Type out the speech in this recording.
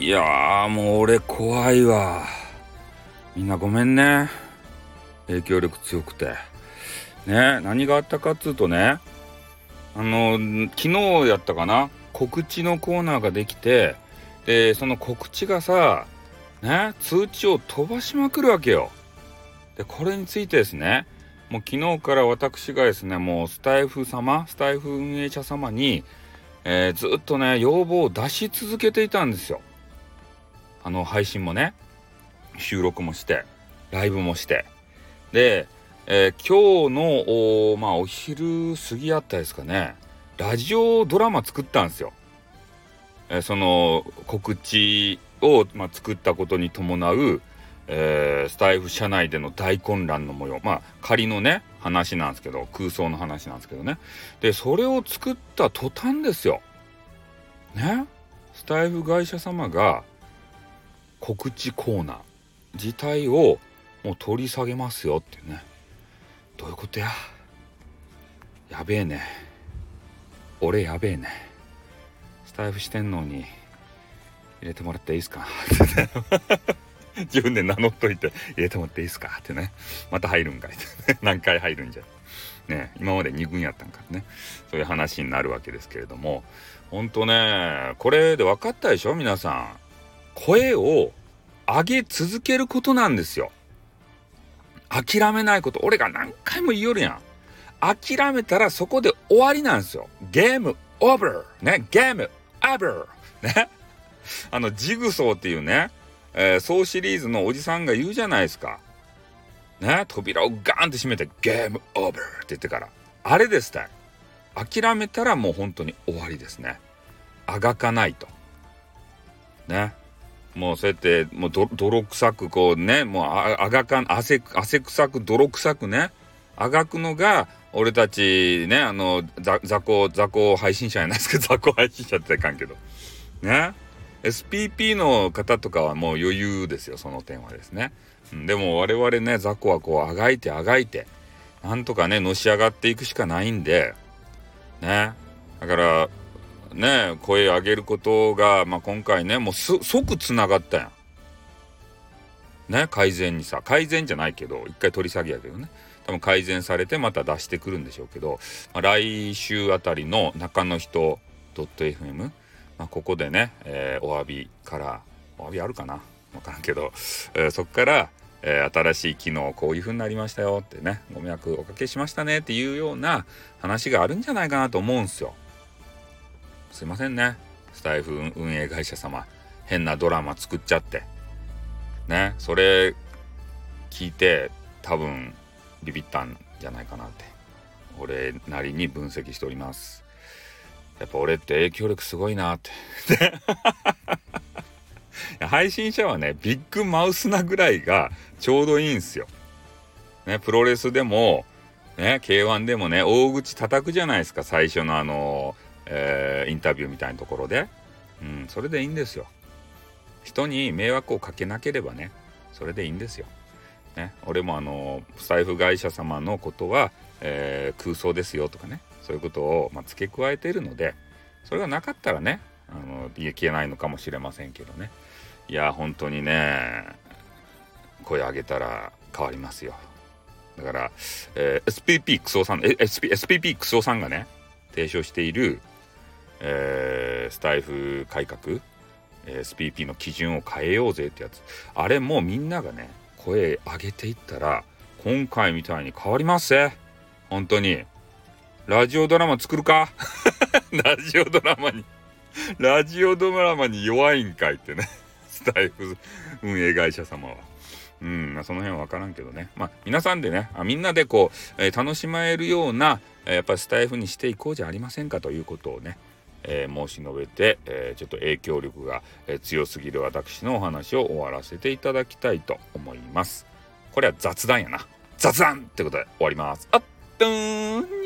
いやーもう俺怖いわ。みんなごめんね。影響力強くて。ね何があったかっつうとねあの昨日やったかな？告知のコーナーができてでその告知がさね通知を飛ばしまくるわけよ。でこれについてですねもう昨日から私がですねもうスタイフ様スタイフ運営者様に、えー、ずっとね要望を出し続けていたんですよ。あの配信もね収録もしてライブもして。で、えー、今日のお,、まあ、お昼過ぎあったですかね。ラジオドラマ作ったんですよ。えー、その告知を、まあ、作ったことに伴う、えー、スタイフ社内での大混乱の模様。まあ仮のね話なんですけど空想の話なんですけどね。でそれを作った途端ですよ。ね？スタイフ会社様が告知コーナー。自体をもう取り下げますよってね。どういうことや？やべえね。俺やべえね。スタイフしてんのに。入れてもらっていいですか？自分で名乗っといて。入れてもらっていいですか？ってね。また入るんかい。っ て何回入るんじゃ。ね今まで2軍やったんかね。そういう話になるわけですけれども。ほんとねこれで分かったでしょ？皆さん。声を上げ続けることなんですよ。諦めないこと。俺が何回も言いよるやん。諦めたらそこで終わりなんですよ。ゲームオーバー。ね。ゲームオーバー。ね。あの、ジグソーっていうね、えー、そうシリーズのおじさんが言うじゃないですか。ね。扉をガーンって閉めてゲームオーバーって言ってから。あれですた。諦めたらもう本当に終わりですね。あがかないと。ね。もうそうやってもう泥臭くこうねもうあがかん汗汗臭く泥臭くねあがくのが俺たちねあの雑魚雑魚配信者やないですけど 雑魚配信者っていかんけど。ね。SPP の方とかはもう余裕ですよその点はですね、うん、でも我々ね雑魚はこうあがいてあがいてなんとかねのし上がっていくしかないんでね。だからね声上げることが、まあ、今回ねもう即つながったやん。ね改善にさ改善じゃないけど一回取り下げやけどね多分改善されてまた出してくるんでしょうけど、まあ、来週あたりの中の人 .fm、まあ、ここでね、えー、お詫びからお詫びあるかな？分からんけど、えー、そっから、えー、新しい機能こういう風になりましたよってねご迷惑おかけしましたねっていうような話があるんじゃないかなと思うんすよ。すいませんね。スタイフ運営会社様。変なドラマ作っちゃって。ね。それ聞いて多分ビビったんじゃないかなって。俺なりに分析しております。やっぱ俺って影響力すごいなって。配信者はねビッグマウスなぐらいがちょうどいいんすよ。ね。プロレスでもね。K1 でもね大口叩くじゃないですか。最初のあのーえー、インタビューみたいなところで、うん、それでいいんですよ。人に迷惑をかけなければね、それでいいんですよ。ね、俺もあの財布会社様のことは、えー、空想ですよとかねそういうことを、まあ、付け加えているのでそれがなかったらねあの言え消えないのかもしれませんけどねいや本当にね声上げたら変わりますよだから、えー、SPP クソさん、SP、SPP クソさんがね提唱しているえー、スタイフ改革、えー、SPP の基準を変えようぜってやつ。あれもうみんながね声上げていったら今回みたいに変わりますぜ。本当に。ラジオドラマ作るか？ラジオドラマに。ラジオドラマに弱いんかいってね。スタイフ運営会社様は。うん、まあ、その辺は分からんけどね。まあ、皆さんでね、あみんなでこう、えー、楽しまれるような、えー、やっぱりスタイフにしていこうじゃありませんかということをね、えー、申し述べて、えー、ちょっと影響力が、え強すぎる私のお話を終わらせていただきたいと思います。これは雑談やな。雑談ってことで終わります。あっ、とーん